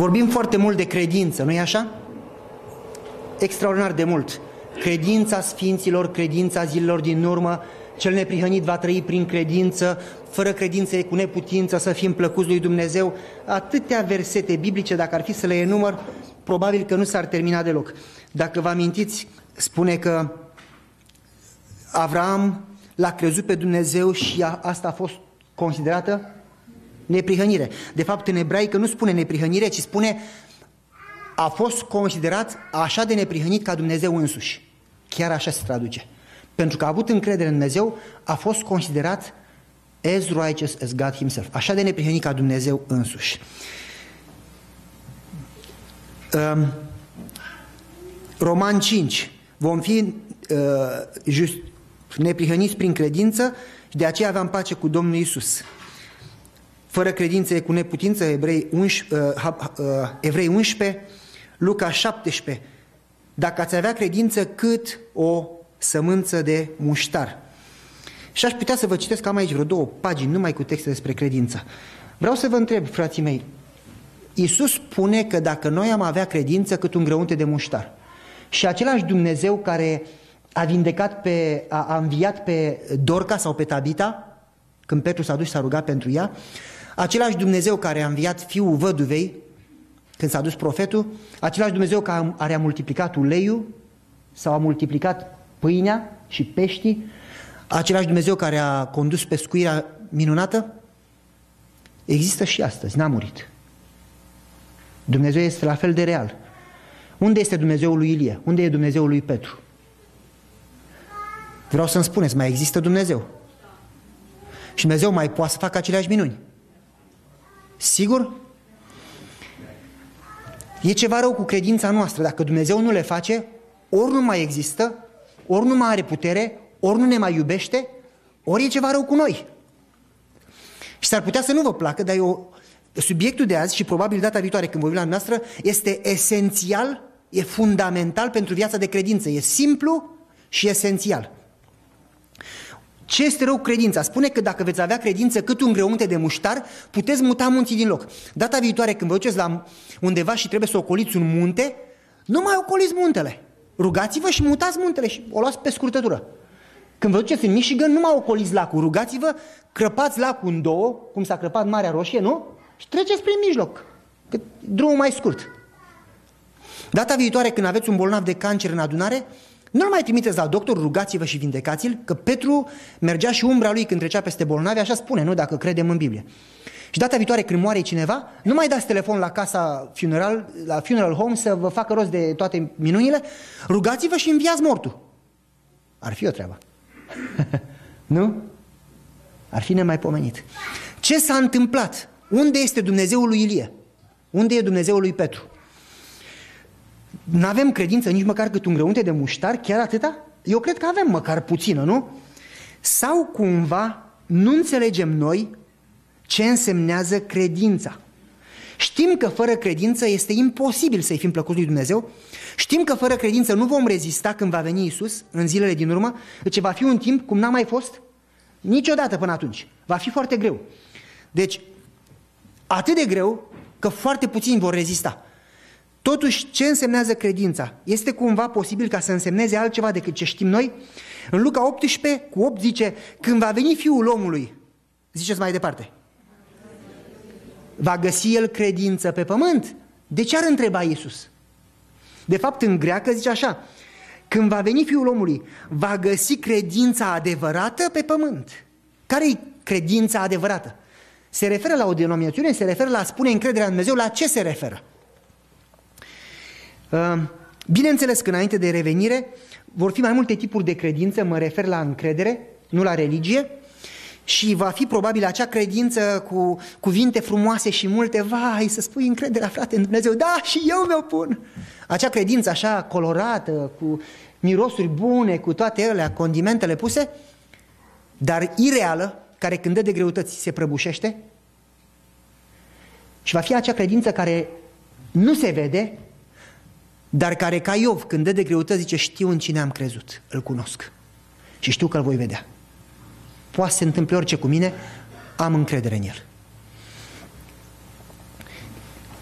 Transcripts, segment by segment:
Vorbim foarte mult de credință, nu-i așa? Extraordinar de mult. Credința sfinților, credința zilelor din urmă, cel neprihănit va trăi prin credință, fără credință e cu neputință să fim plăcuți lui Dumnezeu. Atâtea versete biblice, dacă ar fi să le enumăr, probabil că nu s-ar termina deloc. Dacă vă amintiți, spune că Avram l-a crezut pe Dumnezeu și a, asta a fost considerată neprihănire. De fapt, în ebraică nu spune neprihănire, ci spune a fost considerat așa de neprihănit ca Dumnezeu însuși. Chiar așa se traduce. Pentru că a avut încredere în Dumnezeu, a fost considerat as righteous as God himself. Așa de neprihănit ca Dumnezeu însuși. Um, Roman 5. Vom fi uh, just, neprihăniți prin credință și de aceea aveam pace cu Domnul Isus. Fără credință e cu neputință, Evrei 11, uh, uh, Evrei 11 Luca 17. Dacă ați avea credință cât o sămânță de muștar. Și aș putea să vă citesc, am aici vreo două pagini numai cu texte despre credință. Vreau să vă întreb, frații mei, Iisus spune că dacă noi am avea credință cât un grăunte de muștar și același Dumnezeu care a vindecat pe, a, a înviat pe Dorca sau pe Tabita, când Petru s-a dus și s-a rugat pentru ea, același Dumnezeu care a înviat fiul văduvei, când s-a dus profetul, același Dumnezeu care a multiplicat uleiul sau a multiplicat pâinea și peștii, același Dumnezeu care a condus pescuirea minunată, există și astăzi, n-a murit. Dumnezeu este la fel de real. Unde este Dumnezeul lui Ilie? Unde e Dumnezeul lui Petru? Vreau să-mi spuneți, mai există Dumnezeu? Și Dumnezeu mai poate să facă aceleași minuni? Sigur? E ceva rău cu credința noastră. Dacă Dumnezeu nu le face, ori nu mai există, ori nu mai are putere, ori nu ne mai iubește, ori e ceva rău cu noi. Și s-ar putea să nu vă placă, dar eu, subiectul de azi și probabil data viitoare când vorbim la noastră este esențial, e fundamental pentru viața de credință. E simplu și esențial. Ce este rău credința? Spune că dacă veți avea credință cât un grăunte de muștar, puteți muta munții din loc. Data viitoare când vă duceți la undeva și trebuie să ocoliți un munte, nu mai ocoliți muntele. Rugați-vă și mutați muntele și o luați pe scurtătură. Când vă duceți în Michigan, nu mai ocoliți lacul, rugați-vă, crăpați lacul în două, cum s-a crăpat Marea Roșie, nu? Și treceți prin mijloc, că drumul mai scurt. Data viitoare când aveți un bolnav de cancer în adunare, nu-l mai trimiteți la doctor, rugați-vă și vindecați-l, că Petru mergea și umbra lui când trecea peste bolnavi, așa spune, nu? Dacă credem în Biblie. Și data viitoare când moare cineva, nu mai dați telefon la casa funeral, la funeral home să vă facă rost de toate minunile, rugați-vă și înviați mortul. Ar fi o treabă. nu? Ar fi nemaipomenit. Ce s-a întâmplat? Unde este Dumnezeul lui Ilie? Unde e Dumnezeul lui Petru? Nu avem credință nici măcar cât un grăunte de muștar, chiar atâta? Eu cred că avem măcar puțină, nu? Sau cumva nu înțelegem noi ce însemnează credința. Știm că fără credință este imposibil să-i fim plăcuți lui Dumnezeu, știm că fără credință nu vom rezista când va veni Isus în zilele din urmă, deci va fi un timp cum n-a mai fost niciodată până atunci. Va fi foarte greu. Deci, atât de greu că foarte puțini vor rezista. Totuși, ce însemnează credința? Este cumva posibil ca să însemneze altceva decât ce știm noi? În Luca 18, cu 8 zice, când va veni Fiul omului, ziceți mai departe, va găsi el credință pe pământ? De ce ar întreba Iisus? De fapt, în greacă zice așa, când va veni Fiul omului, va găsi credința adevărată pe pământ. Care e credința adevărată? Se referă la o denominațiune, se referă la a spune încrederea în Dumnezeu, la ce se referă? Ehm, bineînțeles că înainte de revenire vor fi mai multe tipuri de credință, mă refer la încredere, nu la religie, și va fi probabil acea credință cu cuvinte frumoase și multe, vai, să spui încrederea, frate, în Dumnezeu, da, și eu mi-o pun. Acea credință așa colorată, cu mirosuri bune, cu toate ele, condimentele puse, dar ireală, care când dă de greutăți se prăbușește, și va fi acea credință care nu se vede, dar care ca Iov, când dă de greutăți, zice, știu în cine am crezut, îl cunosc și știu că îl voi vedea. Poate să se întâmple orice cu mine, am încredere în el.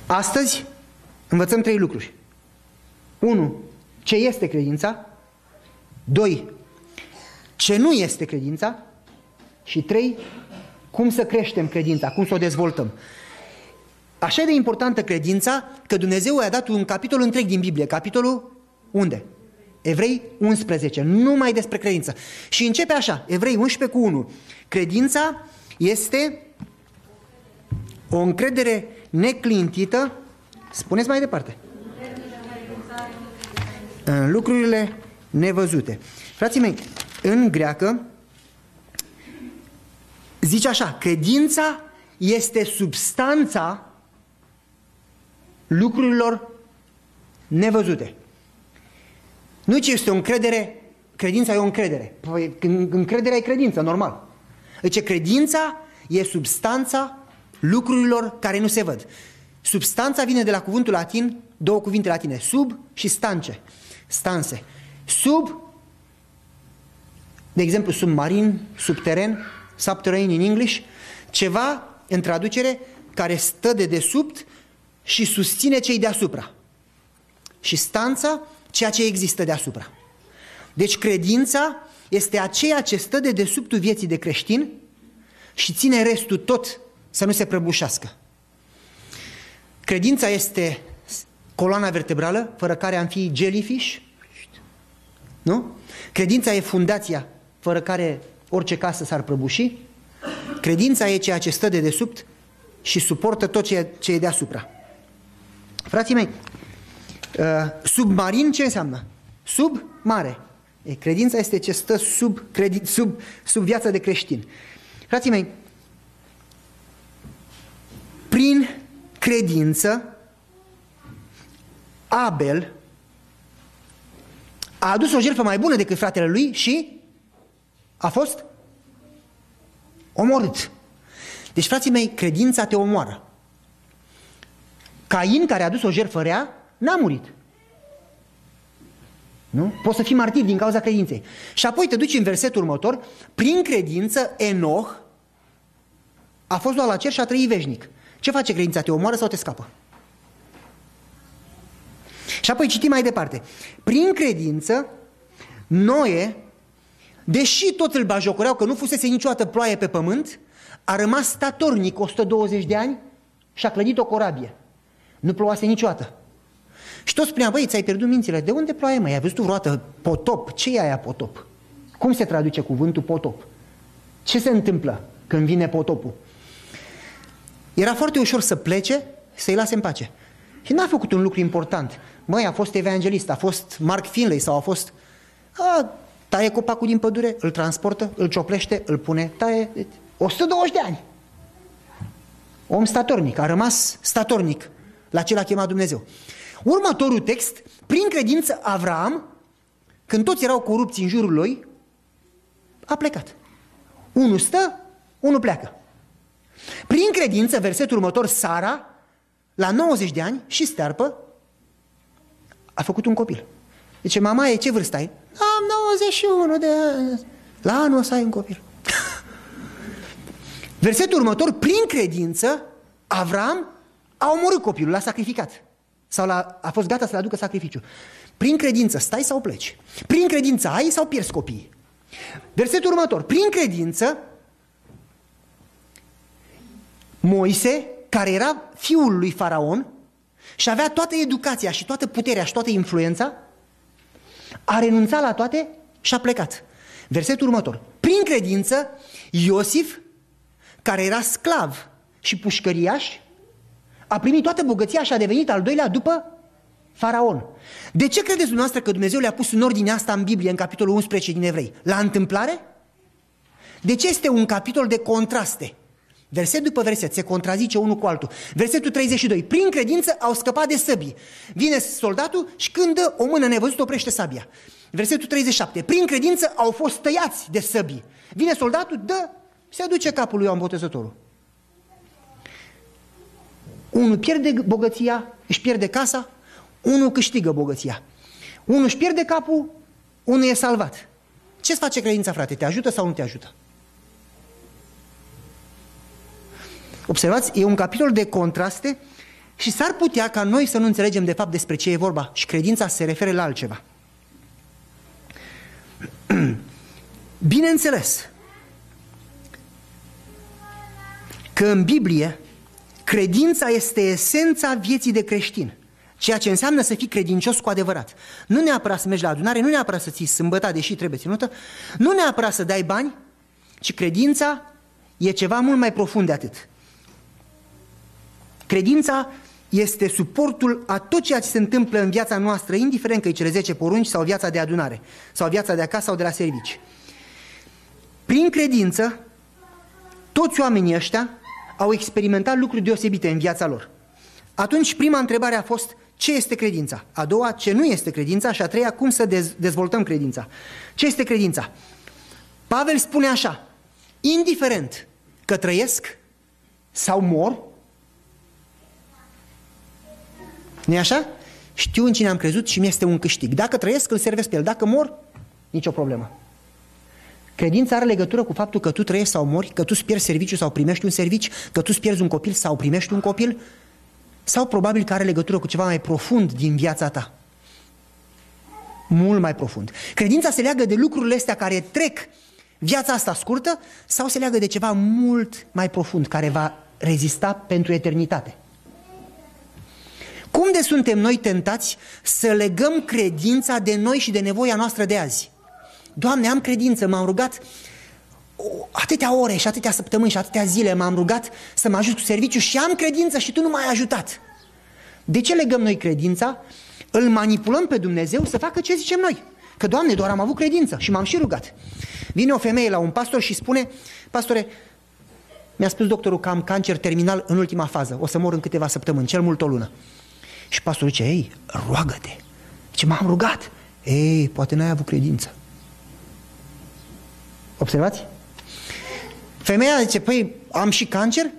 Astăzi învățăm trei lucruri. 1. Ce este credința? 2. Ce nu este credința? Și 3. Cum să creștem credința, cum să o dezvoltăm. Așa de importantă credința că Dumnezeu i-a dat un capitol întreg din Biblie. Capitolul unde? Evrei 11, numai despre credință. Și începe așa, Evrei 11 cu 1. Credința este o încredere neclintită, spuneți mai departe, în lucrurile nevăzute. Frații mei, în greacă zice așa, credința este substanța lucrurilor nevăzute. Nu ce este o încredere, credința e o încredere. Păi, încrederea e credință, normal. Deci credința e substanța lucrurilor care nu se văd. Substanța vine de la cuvântul latin, două cuvinte latine, sub și stance, stanse. Sub, de exemplu, submarin, subteren, subterranean in English, ceva, în traducere, care stă de desubt și susține cei deasupra. Și stanța, ceea ce există deasupra. Deci credința este aceea ce stă de desubtul vieții de creștin și ține restul tot să nu se prăbușească. Credința este coloana vertebrală, fără care am fi jellyfish, nu? Credința e fundația, fără care orice casă s-ar prăbuși. Credința e ceea ce stă de desubt și suportă tot ce e deasupra. Frații mei, uh, submarin ce înseamnă? Sub mare. E, credința este ce stă sub, credi, sub, sub viața de creștin. Frații mei, prin credință, Abel a adus o jertfă mai bună decât fratele lui și a fost omorât. Deci, frații mei, credința te omoară. Cain, care a adus o jertfă rea, n-a murit. Nu? Poți să fii martir din cauza credinței. Și apoi te duci în versetul următor, prin credință, Enoch a fost luat la cer și a trăit veșnic. Ce face credința? Te omoară sau te scapă? Și apoi citim mai departe. Prin credință, Noe, deși toți îl bajocoreau că nu fusese niciodată ploaie pe pământ, a rămas statornic 120 de ani și a clădit o corabie. Nu plouase niciodată. Și toți spunea, băi, ți-ai pierdut mințile. De unde ploaie, mai? Ai văzut vreodată potop? Ce e aia potop? Cum se traduce cuvântul potop? Ce se întâmplă când vine potopul? Era foarte ușor să plece, să-i lase în pace. Și n-a făcut un lucru important. Măi, a fost evanghelist, a fost Mark Finlay sau a fost... A, taie copacul din pădure, îl transportă, îl cioplește, îl pune, taie... 120 de ani. Om statornic, a rămas statornic la ce l-a chemat Dumnezeu. Următorul text, prin credință Avram, când toți erau corupți în jurul lui, a plecat. Unul stă, unul pleacă. Prin credință, versetul următor, Sara, la 90 de ani și stearpă, a făcut un copil. Zice, mama, e ce vârstă ai? Am 91 de ani. La anul o să ai un copil. Versetul următor, prin credință, Avram a omorât copilul, l-a sacrificat. Sau la, a fost gata să-l aducă sacrificiu. Prin credință stai sau pleci. Prin credință ai sau pierzi copiii. Versetul următor. Prin credință Moise, care era fiul lui Faraon și avea toată educația și toată puterea și toată influența, a renunțat la toate și a plecat. Versetul următor. Prin credință, Iosif, care era sclav și pușcăriaș, a primit toată bogăția și a devenit al doilea după Faraon. De ce credeți dumneavoastră că Dumnezeu le-a pus în ordine asta în Biblie, în capitolul 11 din Evrei? La întâmplare? De ce este un capitol de contraste? Verset după verset, se contrazice unul cu altul. Versetul 32. Prin credință au scăpat de săbii. Vine soldatul și când dă o mână nevăzută oprește sabia. Versetul 37. Prin credință au fost tăiați de săbii. Vine soldatul, dă, se aduce capul lui Ioan Botezătorul. Unul pierde bogăția, își pierde casa, unul câștigă bogăția. Unul își pierde capul, unul e salvat. Ce-ți face credința, frate? Te ajută sau nu te ajută? Observați, e un capitol de contraste Și s-ar putea ca noi să nu înțelegem de fapt despre ce e vorba și credința se referă la altceva. Bineînțeles că în Biblie credința este esența vieții de creștin. Ceea ce înseamnă să fii credincios cu adevărat. Nu neapărat să mergi la adunare, nu neapărat să ții sâmbăta, deși trebuie ținută, nu neapărat să dai bani, ci credința e ceva mult mai profund de atât. Credința este suportul a tot ceea ce se întâmplă în viața noastră, indiferent că e cele 10 porunci sau viața de adunare, sau viața de acasă sau de la servici. Prin credință, toți oamenii ăștia au experimentat lucruri deosebite în viața lor. Atunci prima întrebare a fost ce este credința? A doua, ce nu este credința? Și a treia, cum să dez- dezvoltăm credința? Ce este credința? Pavel spune așa, indiferent că trăiesc sau mor, nu așa? Știu în cine am crezut și mi este un câștig. Dacă trăiesc, îl servesc pe el. Dacă mor, nicio problemă. Credința are legătură cu faptul că tu trăiești sau mori, că tu îți pierzi serviciu sau primești un serviciu, că tu îți pierzi un copil sau primești un copil, sau probabil că are legătură cu ceva mai profund din viața ta. Mult mai profund. Credința se leagă de lucrurile astea care trec viața asta scurtă sau se leagă de ceva mult mai profund care va rezista pentru eternitate. Cum de suntem noi tentați să legăm credința de noi și de nevoia noastră de azi? Doamne, am credință, m-am rugat atâtea ore și atâtea săptămâni și atâtea zile m-am rugat să mă ajut cu serviciu și am credință și tu nu m-ai ajutat. De ce legăm noi credința? Îl manipulăm pe Dumnezeu să facă ce zicem noi. Că, Doamne, doar am avut credință și m-am și rugat. Vine o femeie la un pastor și spune, pastore, mi-a spus doctorul că am cancer terminal în ultima fază, o să mor în câteva săptămâni, cel mult o lună. Și pastorul zice, ei, roagă-te. Ce m-am rugat. Ei, poate n-ai avut credință. Observați? Femeia zice, păi am și cancer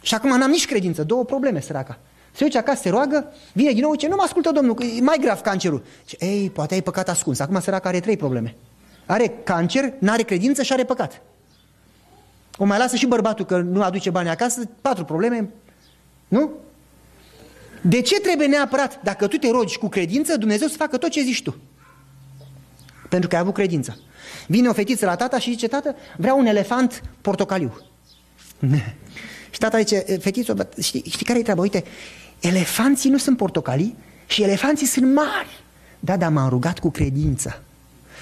și acum n-am nici credință. Două probleme, săraca. Se duce acasă, se roagă, vine din nou, ce nu mă ascultă domnul, că e mai grav cancerul. Zice, ei, poate ai păcat ascuns. Acum săraca are trei probleme. Are cancer, n-are credință și are păcat. O mai lasă și bărbatul că nu aduce bani acasă, patru probleme, nu? De ce trebuie neapărat, dacă tu te rogi cu credință, Dumnezeu să facă tot ce zici tu? Pentru că ai avut credință. Vine o fetiță la tata și zice, tată, vreau un elefant portocaliu. și tata zice, fetiță, știi, știi care e treaba? Uite, elefanții nu sunt portocalii și elefanții sunt mari. Da, dar m-am rugat cu credință.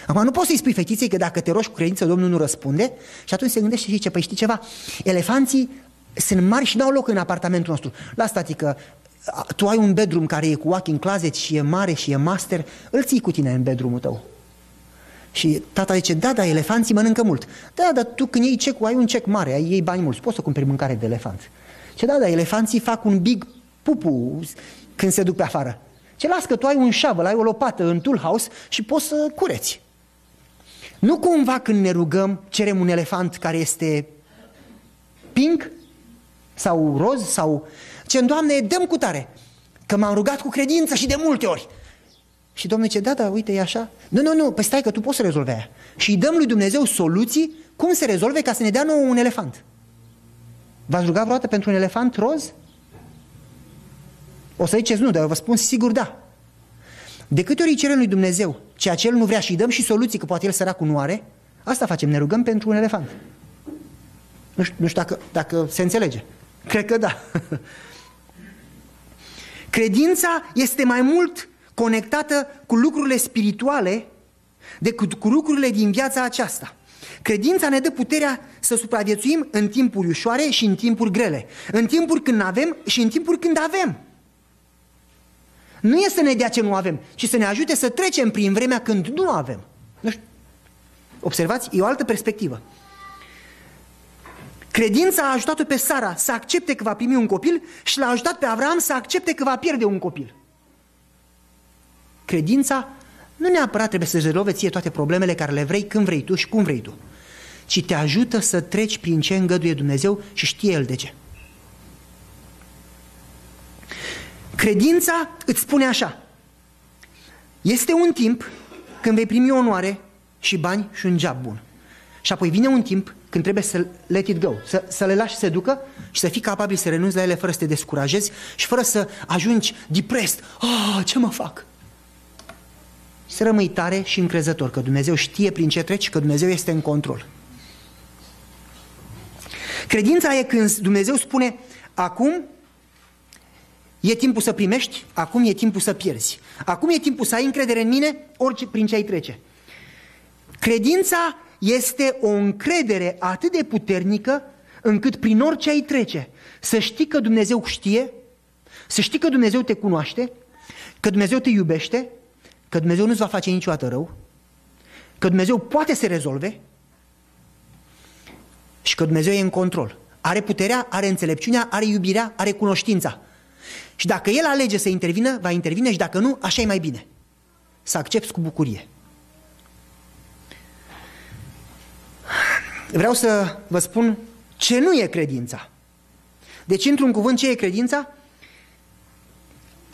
Acum nu poți să-i spui fetiței că dacă te rogi cu credință, Domnul nu răspunde și atunci se gândește și zice, păi știi ceva, elefanții sunt mari și n-au loc în apartamentul nostru. La statică, tu ai un bedroom care e cu walk-in closet și e mare și e master, îl ții cu tine în bedroom tău. Și tata zice, da, da, elefanții mănâncă mult. Da, dar tu când iei cecul, ai un cec mare, ai iei bani mulți, poți să cumperi mâncare de elefant. Ce da, da, elefanții fac un big pupu când se duc pe afară. Ce las că tu ai un shovel, ai o lopată în tool house și poți să cureți. Nu cumva când ne rugăm cerem un elefant care este pink sau roz sau... Ce, Doamne, dăm cu tare, că m-am rugat cu credință și de multe ori. Și Domnul zice, da, da, uite, e așa. Nu, nu, nu, păi stai că tu poți să rezolvi aia. Și îi dăm lui Dumnezeu soluții cum se rezolve ca să ne dea nou un elefant. V-ați rugat vreodată pentru un elefant roz? O să ziceți nu, dar eu vă spun sigur da. De câte ori îi cerem lui Dumnezeu ceea ce El nu vrea și îi dăm și soluții, că poate El săracul nu are, asta facem, ne rugăm pentru un elefant. Nu știu, nu știu dacă, dacă se înțelege. Cred că da. Credința este mai mult conectată cu lucrurile spirituale decât cu lucrurile din viața aceasta. Credința ne dă puterea să supraviețuim în timpuri ușoare și în timpuri grele, în timpuri când avem și în timpuri când avem. Nu este să ne dea ce nu avem, ci să ne ajute să trecem prin vremea când nu avem. Nu știu. Observați? E o altă perspectivă. Credința a ajutat-o pe Sara să accepte că va primi un copil și l-a ajutat pe Avram să accepte că va pierde un copil. Credința nu neapărat trebuie să rezolve ție toate problemele care le vrei când vrei tu și cum vrei tu, ci te ajută să treci prin ce îngăduie Dumnezeu și știe El de ce. Credința îți spune așa, este un timp când vei primi onoare și bani și un job bun. Și apoi vine un timp când trebuie să let it go, să, să le lași să se ducă și să fii capabil să renunți la ele fără să te descurajezi și fără să ajungi depressed. Ah, ce mă fac? Să rămâi tare și încrezător că Dumnezeu știe prin ce treci, că Dumnezeu este în control. Credința e când Dumnezeu spune, acum e timpul să primești, acum e timpul să pierzi. Acum e timpul să ai încredere în mine, orice prin ce ai trece. Credința este o încredere atât de puternică încât prin orice ai trece, să știi că Dumnezeu știe, să știi că Dumnezeu te cunoaște, că Dumnezeu te iubește, că Dumnezeu nu-ți va face niciodată rău, că Dumnezeu poate să rezolve și că Dumnezeu e în control. Are puterea, are înțelepciunea, are iubirea, are cunoștința. Și dacă El alege să intervină, va intervine și dacă nu, așa e mai bine. Să accepti cu bucurie. Vreau să vă spun ce nu e credința. Deci, într-un cuvânt, ce e credința?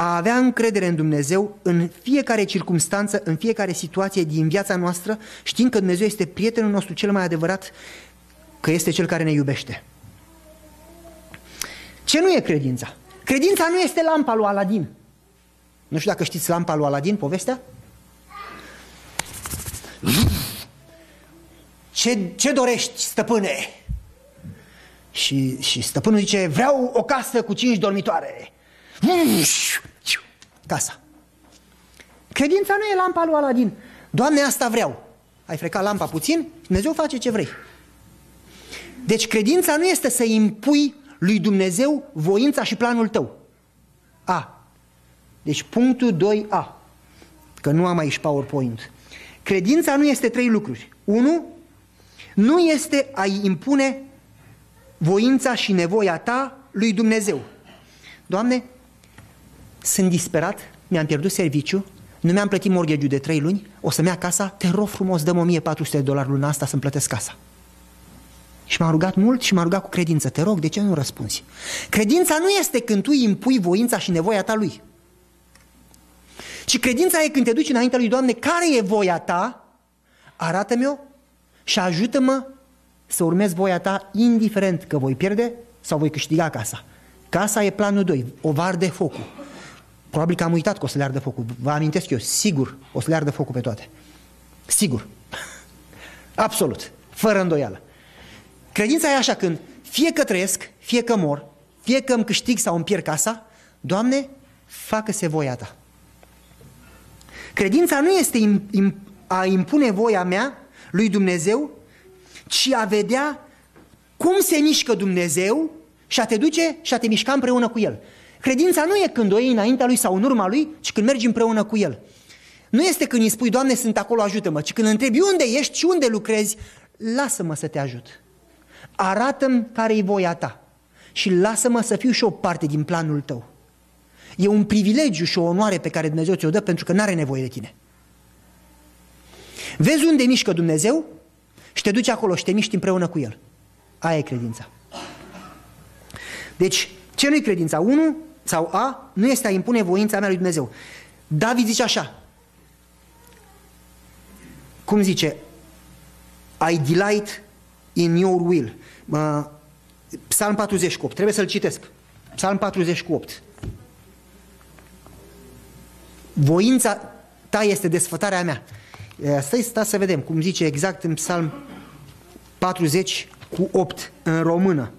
A avea încredere în Dumnezeu în fiecare circunstanță, în fiecare situație din viața noastră, știind că Dumnezeu este prietenul nostru cel mai adevărat, că este Cel care ne iubește. Ce nu e credința? Credința nu este lampa lui Aladin. Nu știu dacă știți lampa lui Aladin, povestea? Ce, ce dorești, stăpâne? Și, și stăpânul zice, vreau o casă cu cinci dormitoare. Casa. Credința nu e lampa lui Aladin. Doamne, asta vreau. Ai frecat lampa puțin, Dumnezeu face ce vrei. Deci credința nu este să impui lui Dumnezeu voința și planul tău. A. Deci punctul 2A. Că nu am aici PowerPoint. Credința nu este trei lucruri. Unu, nu este a-i impune voința și nevoia ta lui Dumnezeu. Doamne, sunt disperat, mi-am pierdut serviciu, nu mi-am plătit mortgage de trei luni, o să-mi ia casa, te rog frumos, dăm 1400 de dolari luna asta să-mi plătesc casa. Și m-a rugat mult și m-a rugat cu credință. Te rog, de ce nu răspunzi? Credința nu este când tu impui voința și nevoia ta lui. Ci credința e când te duci înaintea lui Doamne, care e voia ta? Arată-mi-o și ajută-mă să urmez voia ta, indiferent că voi pierde sau voi câștiga casa. Casa e planul 2, o var de focul. Probabil că am uitat că o să le ardă focul. Vă amintesc eu, sigur, o să le ardă focul pe toate. Sigur. Absolut. Fără îndoială. Credința e așa când fie că trăiesc, fie că mor, fie că îmi câștig sau îmi pierd casa, Doamne, facă-se voia Ta. Credința nu este a impune voia mea lui Dumnezeu, ci a vedea cum se mișcă Dumnezeu și a te duce și a te mișca împreună cu El. Credința nu e când o iei înaintea Lui sau în urma Lui, ci când mergi împreună cu El. Nu este când îi spui, Doamne, sunt acolo, ajută-mă, ci când întrebi unde ești și unde lucrezi, lasă-mă să te ajut. Arată-mi care e voia ta și lasă-mă să fiu și o parte din planul tău. E un privilegiu și o onoare pe care Dumnezeu ți-o dă pentru că nu are nevoie de tine. Vezi unde mișcă Dumnezeu și te duci acolo și te miști împreună cu El. Aia e credința. Deci, ce nu-i credința? Unu sau A nu este a impune voința mea lui Dumnezeu. David zice așa. Cum zice? I delight in your will. Psalm 48. Trebuie să-l citesc. Psalm 48. Voința ta este desfătarea mea. Stai, stai să vedem cum zice exact în Psalm 40 cu 8 în română.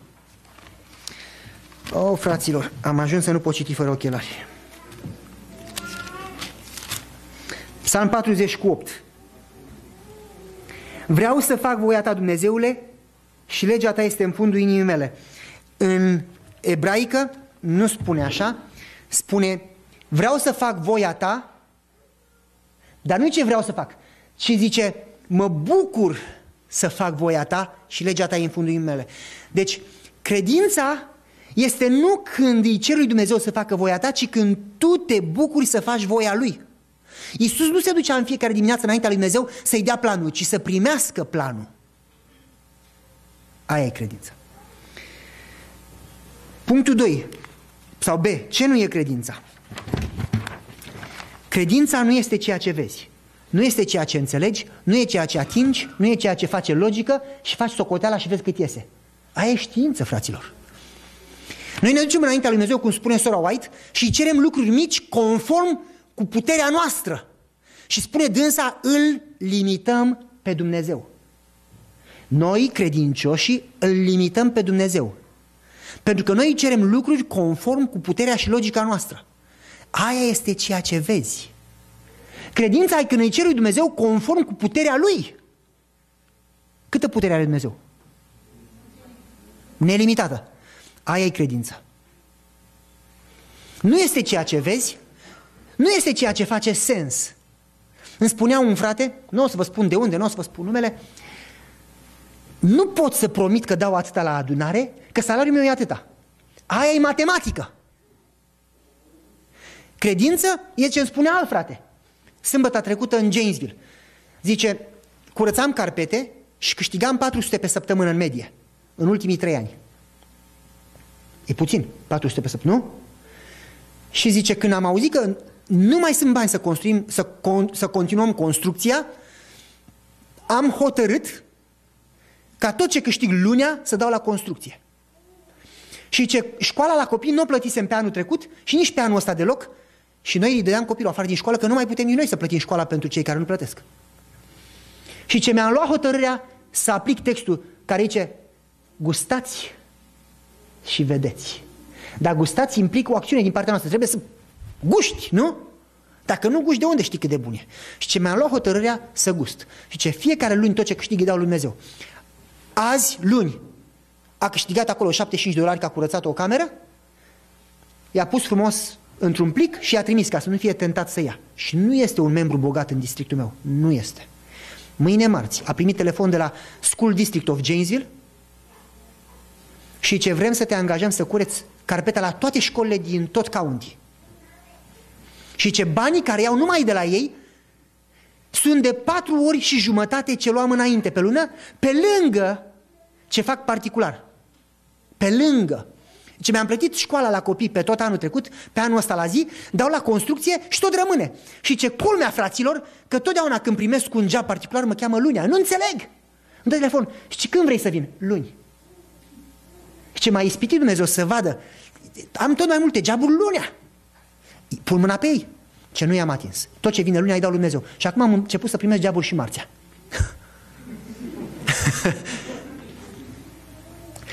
Oh, fraților, am ajuns să nu pot citi fără ochelari. Psalm 40 cu 8. Vreau să fac voia ta, Dumnezeule, și legea ta este în fundul inimii mele. În ebraică nu spune așa, spune vreau să fac voia ta, dar nu ce vreau să fac, ci zice mă bucur să fac voia ta și legea ta e în fundul inimii mele. Deci, credința este nu când îi cer lui Dumnezeu să facă voia ta, ci când tu te bucuri să faci voia lui. Iisus nu se ducea în fiecare dimineață înaintea lui Dumnezeu să-i dea planul, ci să primească planul. Aia e credința. Punctul 2. Sau B. Ce nu e credința? Credința nu este ceea ce vezi. nu este ceea ce înțelegi, nu e ceea ce atingi, nu e ceea ce face logică și faci socoteala și vezi cât iese. Aia e știință, fraților. Noi ne ducem înaintea lui Dumnezeu, cum spune sora White, și cerem lucruri mici conform cu puterea noastră. Și spune dânsa, îl limităm pe Dumnezeu. Noi, credincioșii, îl limităm pe Dumnezeu. Pentru că noi cerem lucruri conform cu puterea și logica noastră. Aia este ceea ce vezi. Credința e când îi ceri lui Dumnezeu conform cu puterea Lui. Câtă putere are Dumnezeu? Nelimitată. Aia e credința. Nu este ceea ce vezi, nu este ceea ce face sens. Îmi spunea un frate, nu o să vă spun de unde, nu o să vă spun numele, nu pot să promit că dau atâta la adunare, că salariul meu e atâta. Aia e matematică. Credință e ce îmi spunea alt frate. Sâmbătă trecută în Janesville. Zice, curățam carpete și câștigam 400 pe săptămână în medie, în ultimii trei ani. E puțin, 400 pe săptămână, nu? Și zice, când am auzit că nu mai sunt bani să, construim, să, con, să continuăm construcția, am hotărât ca tot ce câștig lunea să dau la construcție. Și ce școala la copii nu o plătisem pe anul trecut și nici pe anul ăsta deloc și noi îi dădeam copilul afară din școală că nu mai putem nici noi să plătim școala pentru cei care nu plătesc. Și ce mi-am luat hotărârea să aplic textul care zice gustați și vedeți. Dar gustați implică o acțiune din partea noastră. Trebuie să guști, nu? Dacă nu guști, de unde știi cât de bun e? Și ce mi-am luat hotărârea să gust. Și ce fiecare luni tot ce câștig îi dau lui Dumnezeu. Azi, luni, a câștigat acolo 75 de dolari că a curățat o cameră, i-a pus frumos într-un plic și i-a trimis ca să nu fie tentat să ia. Și nu este un membru bogat în districtul meu. Nu este. Mâine marți a primit telefon de la School District of Janesville și ce vrem să te angajăm să cureți carpeta la toate școlile din tot county. Și ce banii care iau numai de la ei sunt de patru ori și jumătate ce luam înainte pe lună, pe lângă ce fac particular. Pe lângă. Ce mi-am plătit școala la copii pe tot anul trecut, pe anul ăsta la zi, dau la construcție și tot rămâne. Și ce culmea, fraților, că totdeauna când primesc un job particular mă cheamă lunea. Nu înțeleg! Îmi dă telefon. Și când vrei să vin? Luni. Și ce m-a ispitit Dumnezeu să vadă, am tot mai multe joburi lunea. Pun mâna pe ei. Ce nu i-am atins. Tot ce vine lunea îi dau lui Dumnezeu. Și acum am început să primesc joburi și marțea.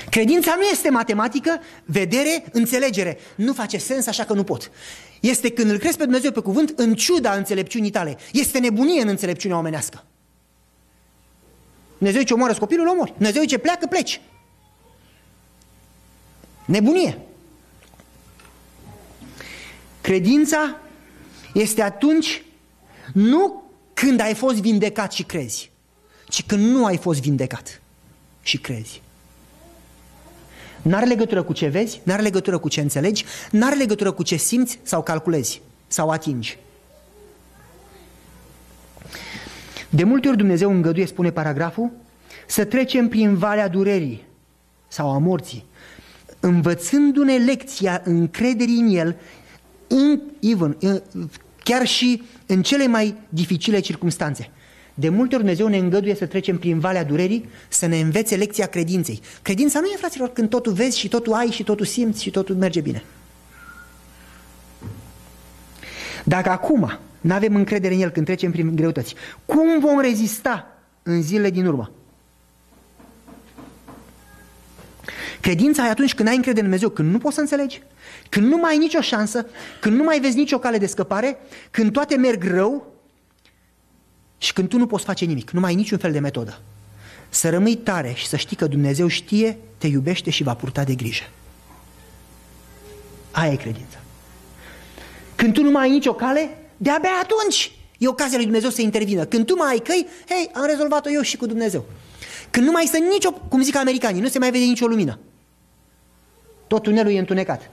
Credința nu este matematică, vedere, înțelegere. Nu face sens, așa că nu pot. Este când îl crezi pe Dumnezeu pe cuvânt în ciuda înțelepciunii tale. Este nebunie în înțelepciunea omenească. Dumnezeu ce omoară copilul, omori. Dumnezeu ce pleacă, pleci. Nebunie. Credința este atunci nu când ai fost vindecat și crezi, ci când nu ai fost vindecat și crezi. N-are legătură cu ce vezi, n-are legătură cu ce înțelegi, n-are legătură cu ce simți sau calculezi sau atingi. De multe ori Dumnezeu îngăduie, spune paragraful, să trecem prin valea durerii sau a morții, învățându-ne lecția încrederii în El, în, even, în, chiar și în cele mai dificile circunstanțe. De multe ori Dumnezeu ne îngăduie să trecem prin valea durerii, să ne învețe lecția credinței. Credința nu e, fraților, când totul vezi și totul ai și totul simți și totul merge bine. Dacă acum nu avem încredere în El când trecem prin greutăți, cum vom rezista în zilele din urmă? Credința e atunci când ai încredere în Dumnezeu, când nu poți să înțelegi, când nu mai ai nicio șansă, când nu mai vezi nicio cale de scăpare, când toate merg rău, și când tu nu poți face nimic, nu mai ai niciun fel de metodă, să rămâi tare și să știi că Dumnezeu știe, te iubește și va purta de grijă. Aia e credința. Când tu nu mai ai nicio cale, de-abia atunci e ocazia lui Dumnezeu să intervină. Când tu mai ai căi, hei, am rezolvat-o eu și cu Dumnezeu. Când nu mai este nicio, cum zic americanii, nu se mai vede nicio lumină. Tot tunelul e întunecat.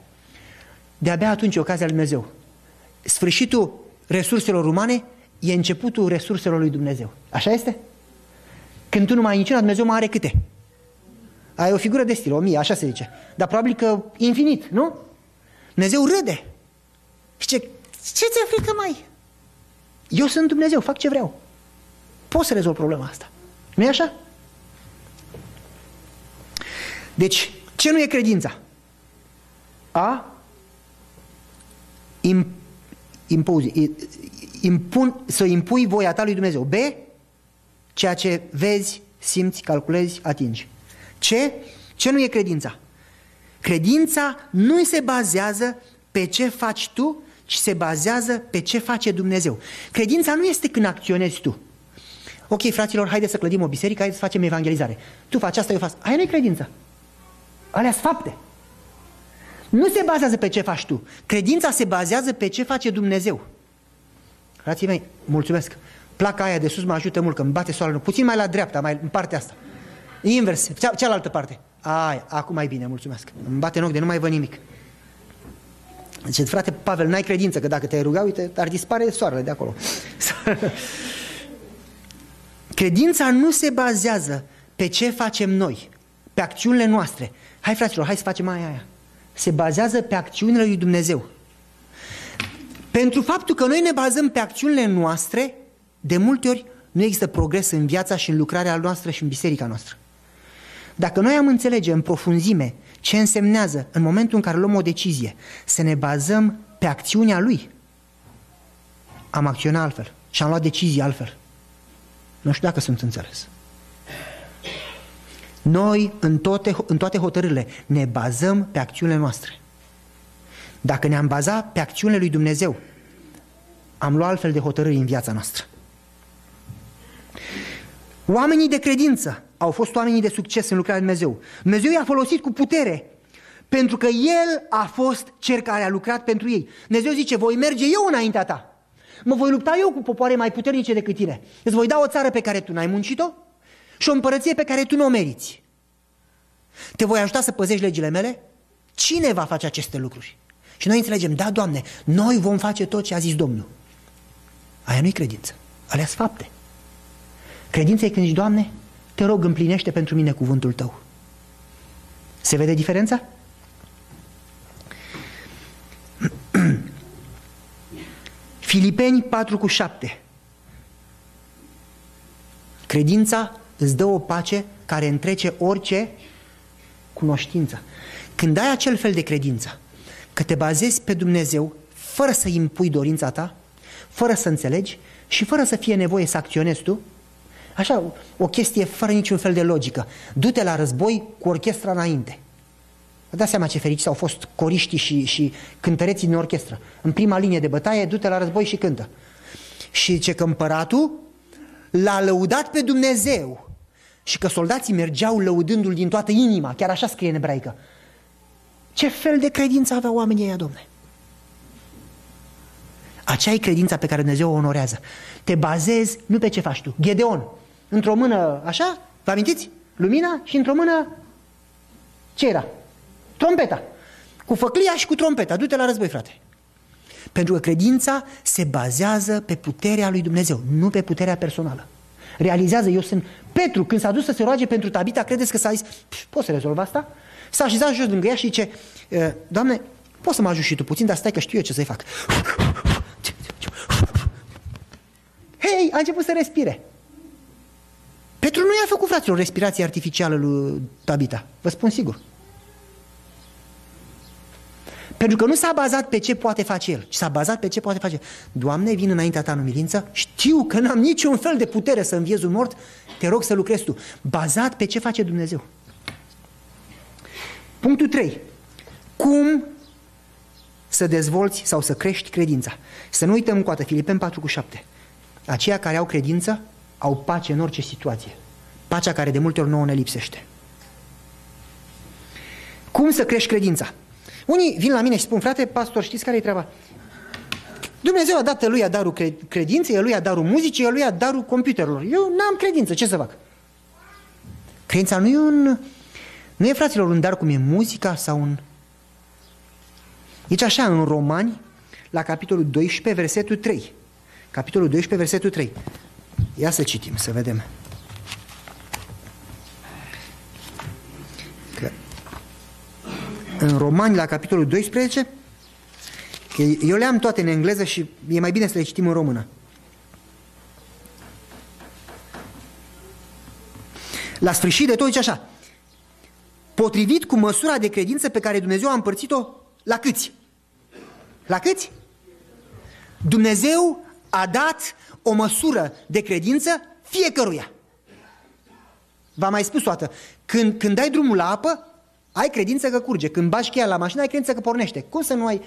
De-abia atunci e ocazia lui Dumnezeu. Sfârșitul resurselor umane e începutul resurselor lui Dumnezeu. Așa este? Când tu nu mai ai niciuna, Dumnezeu mai are câte? Ai o figură de stil, o mie, așa se zice. Dar probabil că infinit, nu? Dumnezeu râde. Și ce, ce ți-e frică mai? Eu sunt Dumnezeu, fac ce vreau. Poți să rezolvi problema asta. nu e așa? Deci, ce nu e credința? A impuzi, impun, să impui voia ta lui Dumnezeu. B, ceea ce vezi, simți, calculezi, atingi. C, ce nu e credința? Credința nu se bazează pe ce faci tu, ci se bazează pe ce face Dumnezeu. Credința nu este când acționezi tu. Ok, fraților, haideți să clădim o biserică, haideți să facem evangelizare. Tu faci asta, eu fac Aia nu e credința. Alea sunt fapte. Nu se bazează pe ce faci tu. Credința se bazează pe ce face Dumnezeu. Frații mei, mulțumesc. Placa aia de sus mă ajută mult, că îmi bate soarele. Puțin mai la dreapta, mai în partea asta. Invers, cea, cealaltă parte. Aia, acum mai bine, mulțumesc. Îmi bate în ochi de nu mai văd nimic. Zice, frate Pavel, n-ai credință că dacă te-ai ruga, uite, ar dispare soarele de acolo. Credința nu se bazează pe ce facem noi, pe acțiunile noastre. Hai fraților, hai să facem aia, aia. Se bazează pe acțiunile lui Dumnezeu. Pentru faptul că noi ne bazăm pe acțiunile noastre, de multe ori nu există progres în viața și în lucrarea noastră și în biserica noastră. Dacă noi am înțelege în profunzime ce însemnează în momentul în care luăm o decizie să ne bazăm pe acțiunea lui, am acționat altfel și am luat decizii altfel. Nu știu dacă sunt înțeles. Noi, în toate, în toate hotărârile, ne bazăm pe acțiunile noastre. Dacă ne-am bazat pe acțiunile lui Dumnezeu, am luat altfel de hotărâri în viața noastră. Oamenii de credință au fost oamenii de succes în lucrarea lui Dumnezeu. Dumnezeu i-a folosit cu putere pentru că El a fost cel care a lucrat pentru ei. Dumnezeu zice, voi merge eu înaintea ta. Mă voi lupta eu cu popoare mai puternice decât tine. Îți voi da o țară pe care tu n-ai muncit-o și o împărăție pe care tu nu o meriți. Te voi ajuta să păzești legile mele? Cine va face aceste lucruri? Și noi înțelegem, da, Doamne, noi vom face tot ce a zis Domnul. Aia nu-i credință, alea fapte. Credința e când zici, Doamne, te rog, împlinește pentru mine cuvântul Tău. Se vede diferența? Filipeni 4 cu 7 Credința îți dă o pace care întrece orice cunoștință. Când ai acel fel de credință, că te bazezi pe Dumnezeu fără să impui dorința ta, fără să înțelegi și fără să fie nevoie să acționezi tu, așa, o chestie fără niciun fel de logică. Du-te la război cu orchestra înainte. Vă dați seama ce fericiți au fost coriștii și, și cântăreții din orchestră. În prima linie de bătaie, du-te la război și cântă. Și ce că împăratul l-a lăudat pe Dumnezeu și că soldații mergeau lăudându-l din toată inima, chiar așa scrie în ebraică. Ce fel de credință aveau oamenii ăia, domne? Aceea e credința pe care Dumnezeu o onorează. Te bazezi nu pe ce faci tu. Gedeon, într-o mână așa, vă amintiți? Lumina și într-o mână ce era? Trompeta. Cu făclia și cu trompeta. Du-te la război, frate. Pentru că credința se bazează pe puterea lui Dumnezeu, nu pe puterea personală. Realizează, eu sunt Petru, când s-a dus să se roage pentru Tabita, credeți că s-a zis, poți să rezolvi asta? S-a așezat jos lângă ea și zice, Doamne, poți să mă ajut și tu puțin, dar stai că știu eu ce să-i fac. Hei, a început să respire. Petru nu i-a făcut, fraților, respirație artificială lui Tabita. Vă spun sigur. Pentru că nu s-a bazat pe ce poate face el, ci s-a bazat pe ce poate face. Doamne, vin înaintea ta în umilință, știu că n-am niciun fel de putere să înviez un mort, te rog să lucrezi tu. Bazat pe ce face Dumnezeu. Punctul 3. Cum să dezvolți sau să crești credința? Să nu uităm cu atât, Filipen 4 cu 7. Aceia care au credință au pace în orice situație. Pacea care de multe ori nouă ne lipsește. Cum să crești credința? Unii vin la mine și spun, frate, pastor, știți care e treaba? Dumnezeu a dat lui a darul credinței, el lui a darul muzicii, el lui a darul computerelor. Eu n-am credință, ce să fac? Credința nu e un... Nu e, fraților, un dar cum e muzica sau un... Deci așa, în Romani, la capitolul 12, versetul 3. Capitolul 12, versetul 3. Ia să citim, să vedem. În Romani, la capitolul 12, că eu le am toate în engleză și e mai bine să le citim în română. La sfârșit de tot zice așa, potrivit cu măsura de credință pe care Dumnezeu a împărțit-o la câți? La câți? Dumnezeu a dat o măsură de credință fiecăruia. V-am mai spus toată. Când, când dai drumul la apă, ai credință că curge. Când bași cheia la mașină, ai credință că pornește. Cum să nu ai...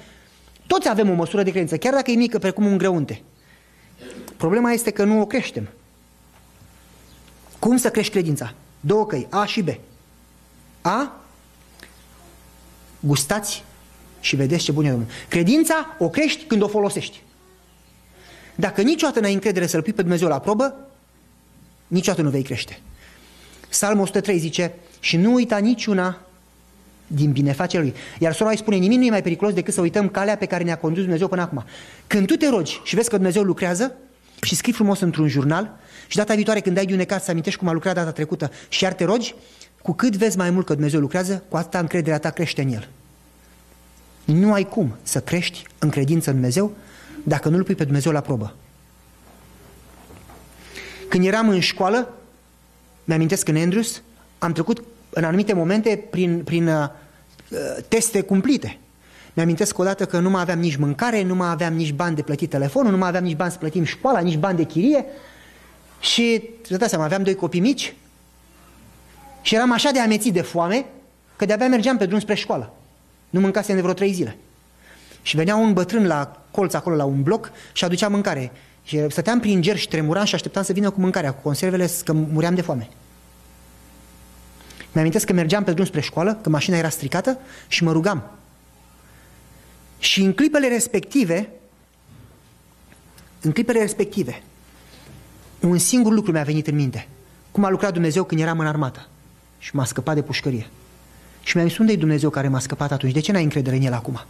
Toți avem o măsură de credință, chiar dacă e mică, precum un greunte. Problema este că nu o creștem. Cum să crești credința? Două căi, A și B. A, gustați și vedeți ce bun e Domnul. Credința o crești când o folosești. Dacă niciodată n-ai încredere să-L pui pe Dumnezeu la probă, niciodată nu vei crește. Psalmul 103 zice, și nu uita niciuna din binefacerea lui. Iar sora îi spune, nimic nu e mai periculos decât să uităm calea pe care ne-a condus Dumnezeu până acum. Când tu te rogi și vezi că Dumnezeu lucrează și scrii frumos într-un jurnal și data viitoare când ai de un necaz să amintești cum a lucrat data trecută și iar te rogi, cu cât vezi mai mult că Dumnezeu lucrează, cu atâta încrederea ta crește în El. Nu ai cum să crești în credință în Dumnezeu dacă nu-L pui pe Dumnezeu la probă. Când eram în școală, mi-amintesc în Andrews, am trecut în anumite momente prin, prin uh, teste cumplite. Mi-amintesc odată că nu mai aveam nici mâncare, nu mai aveam nici bani de plătit telefonul, nu mai aveam nici bani să plătim școala, nici bani de chirie și, să dați seama, aveam doi copii mici și eram așa de amețit de foame că de-abia mergeam pe drum spre școală. Nu mâncasem de vreo trei zile. Și venea un bătrân la colț acolo la un bloc și aducea mâncare. Și stăteam prin ger și tremuram și așteptam să vină cu mâncarea, cu conservele, că muream de foame. Mi-amintesc că mergeam pe drum spre școală, că mașina era stricată și mă rugam. Și în clipele respective, în clipele respective, un singur lucru mi-a venit în minte. Cum a lucrat Dumnezeu când eram în armată și m-a scăpat de pușcărie. Și mi-am zis, unde e Dumnezeu care m-a scăpat atunci? De ce n-ai încredere în El acum?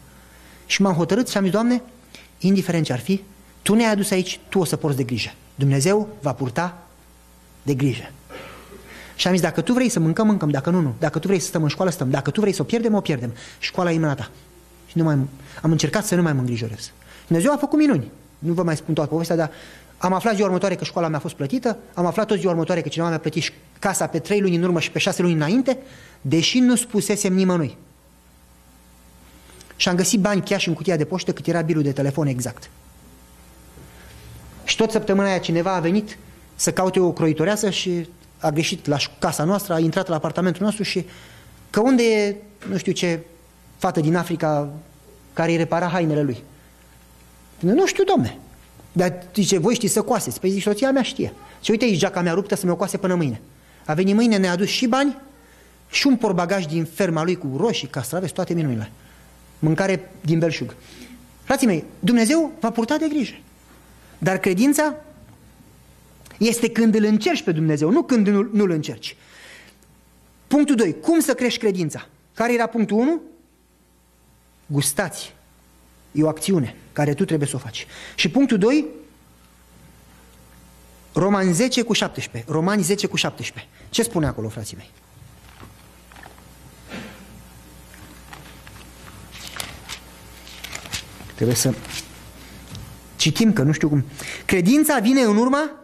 Și m-am hotărât și am zis, Doamne, indiferent ce ar fi, Tu ne-ai adus aici, Tu o să porți de grijă. Dumnezeu va purta de grijă. Și am zis, dacă tu vrei să mâncăm, mâncăm, dacă nu, nu. Dacă tu vrei să stăm în școală, stăm. Dacă tu vrei să o pierdem, o pierdem. Școala e mâna ta. Și nu mai, am încercat să nu mai mă îngrijorez. Dumnezeu a făcut minuni. Nu vă mai spun toată povestea, dar am aflat ziua următoare că școala mea a fost plătită, am aflat tot ziua următoare că cineva mi-a plătit casa pe trei luni în urmă și pe șase luni înainte, deși nu spusesem nimănui. Și am găsit bani chiar și în cutia de poștă cât era bilul de telefon exact. Și tot săptămâna aia cineva a venit să caute o croitoreasă și a greșit la casa noastră, a intrat la apartamentul nostru și că unde e, nu știu ce, fată din Africa care îi repara hainele lui. Nu știu, domne. Dar zice, voi știți să coaseți. Păi zice, soția mea știe. Și uite aici geaca mea ruptă să mi-o coase până mâine. A venit mâine, ne-a adus și bani și un porbagaj din ferma lui cu roșii, castraveți, toate minunile. Mâncare din belșug. Frații mei, Dumnezeu va purta de grijă. Dar credința este când îl încerci pe Dumnezeu, nu când nu, nu îl încerci. Punctul 2. Cum să crești credința? Care era punctul 1? Gustați. E o acțiune care tu trebuie să o faci. Și punctul 2, Romani 10 cu 17. Romani 10 cu 17. Ce spune acolo, frații mei? Trebuie să citim, că nu știu cum. Credința vine în urma,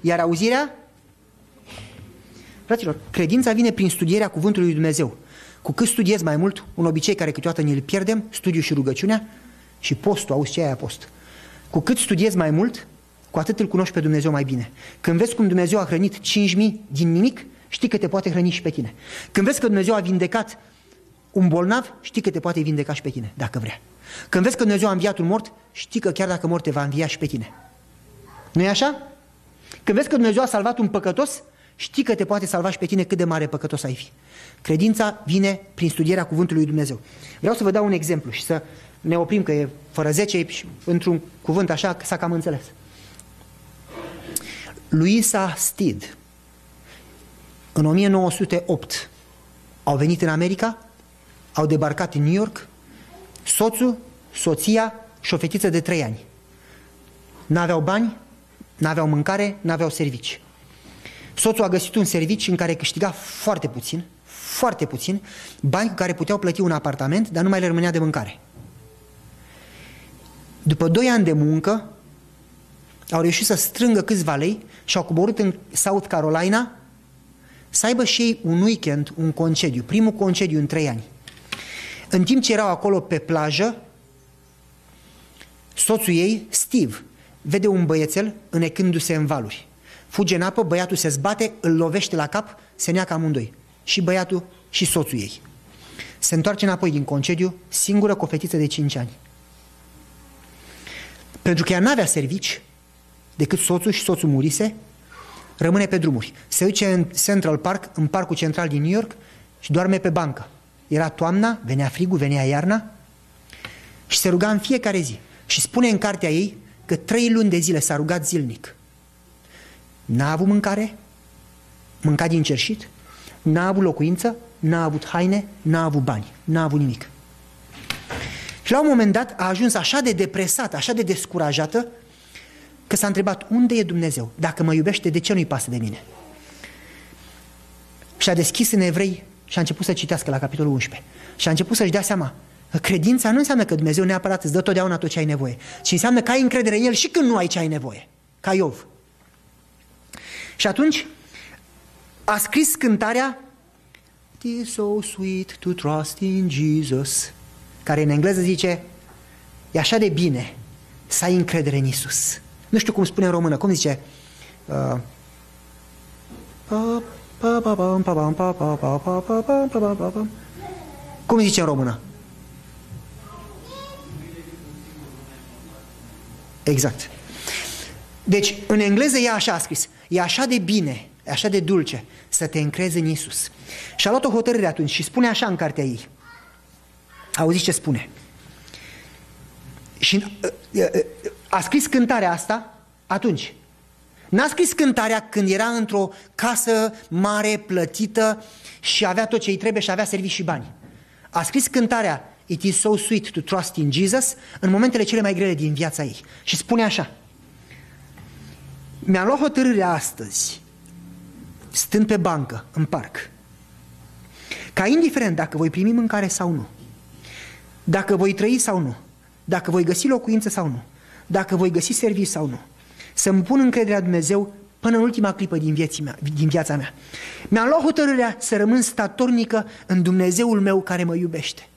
iar auzirea? Fraților, credința vine prin studierea cuvântului lui Dumnezeu. Cu cât studiezi mai mult, un obicei care câteodată ne-l pierdem, studiul și rugăciunea și postul, auzi ce aia post. Cu cât studiezi mai mult, cu atât îl cunoști pe Dumnezeu mai bine. Când vezi cum Dumnezeu a hrănit 5.000 din nimic, știi că te poate hrăni și pe tine. Când vezi că Dumnezeu a vindecat un bolnav, știi că te poate vindeca și pe tine, dacă vrea. Când vezi că Dumnezeu a înviat un mort, știi că chiar dacă mort te va învia și pe tine. nu e așa? Când vezi că Dumnezeu a salvat un păcătos, știi că te poate salva și pe tine cât de mare păcătos ai fi. Credința vine prin studierea cuvântului lui Dumnezeu. Vreau să vă dau un exemplu și să ne oprim că e fără 10 și într-un cuvânt așa s-a cam înțeles. Luisa Steed în 1908 au venit în America, au debarcat în New York, soțul, soția și o fetiță de 3 ani. N-aveau bani, n-aveau mâncare, n-aveau servici. Soțul a găsit un serviciu în care câștiga foarte puțin, foarte puțin, bani cu care puteau plăti un apartament, dar nu mai le rămânea de mâncare. După doi ani de muncă, au reușit să strângă câțiva lei și au coborât în South Carolina să aibă și ei un weekend, un concediu, primul concediu în trei ani. În timp ce erau acolo pe plajă, soțul ei, Steve, vede un băiețel înecându-se în valuri. Fuge în apă, băiatul se zbate, îl lovește la cap, se neacă amândoi. Și băiatul și soțul ei. Se întoarce înapoi din concediu, singură cu o fetiță de 5 ani. Pentru că ea n-avea servici, decât soțul și soțul murise, rămâne pe drumuri. Se duce în Central Park, în parcul central din New York și doarme pe bancă. Era toamna, venea frigul, venea iarna și se ruga în fiecare zi. Și spune în cartea ei că trei luni de zile s-a rugat zilnic. N-a avut mâncare, mânca din cerșit, n-a avut locuință, n-a avut haine, n-a avut bani, n-a avut nimic. Și la un moment dat a ajuns așa de depresată, așa de descurajată, că s-a întrebat unde e Dumnezeu? Dacă mă iubește, de ce nu-i pasă de mine? Și a deschis în evrei și a început să citească la capitolul 11. Și a început să-și dea seama că credința nu înseamnă că Dumnezeu neapărat îți dă totdeauna tot ce ai nevoie, ci înseamnă că ai încredere în El și când nu ai ce ai nevoie, ca Iov. Și atunci a scris cântarea It is so sweet to trust in Jesus, care în engleză zice e așa de bine să ai încredere în Isus. Nu știu cum spune în română, cum zice? Cum zice în română? Exact. Deci, în engleză e așa a scris. E așa de bine, e așa de dulce să te încrezi în Isus. Și a luat o hotărâre atunci și spune așa în cartea ei. Auziți ce spune? Și a scris cântarea asta atunci. N-a scris cântarea când era într-o casă mare, plătită și avea tot ce îi trebuie și avea servicii și bani. A scris cântarea It is so sweet to trust in Jesus în momentele cele mai grele din viața ei. Și spune așa. Mi-am luat hotărârea astăzi, stând pe bancă, în parc, ca indiferent dacă voi primi mâncare sau nu, dacă voi trăi sau nu, dacă voi găsi locuință sau nu, dacă voi găsi servici sau nu, să-mi pun încrederea Dumnezeu până în ultima clipă din, vieții mea, din viața mea. Mi-am luat hotărârea să rămân statornică în Dumnezeul meu care mă iubește.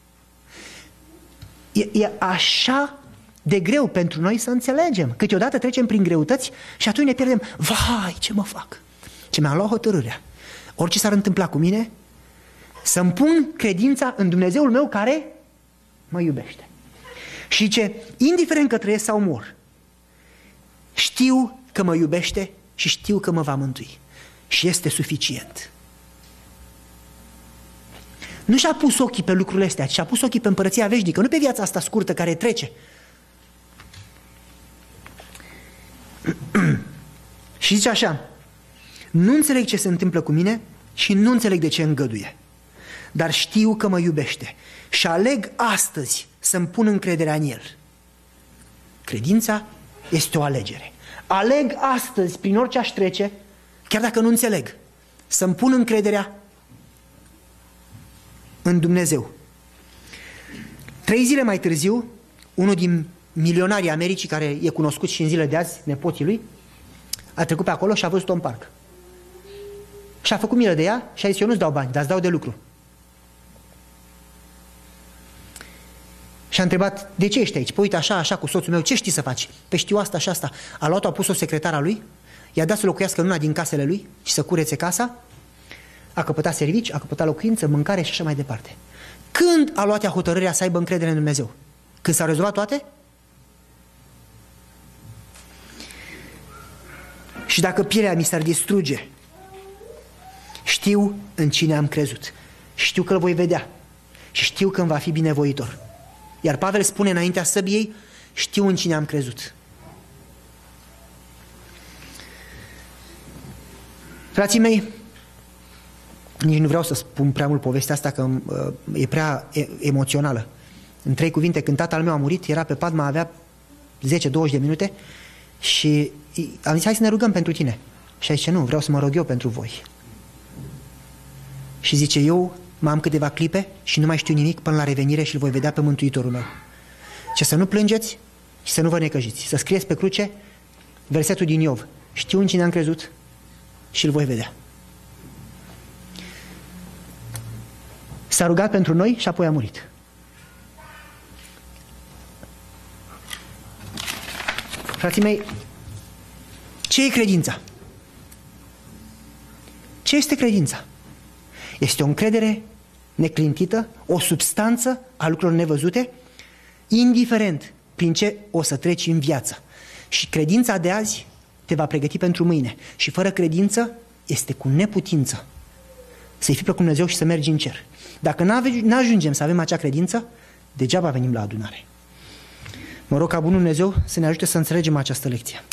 E, e așa de greu pentru noi să înțelegem. Câteodată trecem prin greutăți și atunci ne pierdem. Vai, ce mă fac? Ce mi-am luat hotărârea. Orice s-ar întâmpla cu mine, să-mi pun credința în Dumnezeul meu care mă iubește. Și ce, indiferent că trăiesc sau mor, știu că mă iubește și știu că mă va mântui. Și este suficient. Nu și-a pus ochii pe lucrurile astea, ci și-a pus ochii pe împărăția veșnică, nu pe viața asta scurtă care trece. și zice așa, nu înțeleg ce se întâmplă cu mine și nu înțeleg de ce îngăduie, dar știu că mă iubește și aleg astăzi să-mi pun încrederea în El. Credința este o alegere. Aleg astăzi, prin orice aș trece, chiar dacă nu înțeleg, să-mi pun încrederea în Dumnezeu. Trei zile mai târziu, unul din milionarii Americii, care e cunoscut și în zile de azi, nepoții lui, a trecut pe acolo și a văzut-o în parc. Și a făcut milă de ea și a zis, eu nu-ți dau bani, dar îți dau de lucru. Și a întrebat, de ce ești aici? Păi uite așa, așa cu soțul meu, ce știi să faci? Păi știu asta și asta. A luat-o, a pus-o secretara lui, i-a dat să locuiască în una din casele lui și să curețe casa, a căpătat servici, a căpătat locuință, mâncare și așa mai departe. Când a luat ea hotărârea să aibă încredere în Dumnezeu? Când s-au rezolvat toate? Și dacă pielea mi s-ar distruge, știu în cine am crezut. Știu că îl voi vedea. Și știu că îmi va fi binevoitor. Iar Pavel spune înaintea săbiei, știu în cine am crezut. Frații mei, nici nu vreau să spun prea mult povestea asta, că uh, e prea emoțională. În trei cuvinte, când tatăl meu a murit, era pe pat, mai avea 10-20 de minute și am zis, hai să ne rugăm pentru tine. Și a zis, nu, vreau să mă rog eu pentru voi. Și zice, eu mai am câteva clipe și nu mai știu nimic până la revenire și îl voi vedea pe Mântuitorul meu. Ce să nu plângeți și să nu vă necăjiți. Să scrieți pe cruce versetul din Iov. Știu în cine am crezut și îl voi vedea. S-a rugat pentru noi și apoi a murit. Frații mei, ce e credința? Ce este credința? Este o încredere neclintită, o substanță a lucrurilor nevăzute, indiferent prin ce o să treci în viață. Și credința de azi te va pregăti pentru mâine. Și fără credință este cu neputință să-i fi plăcut Dumnezeu și să mergi în cer. Dacă nu ajungem să avem acea credință, degeaba venim la adunare. Mă rog ca Bunul Dumnezeu să ne ajute să înțelegem această lecție.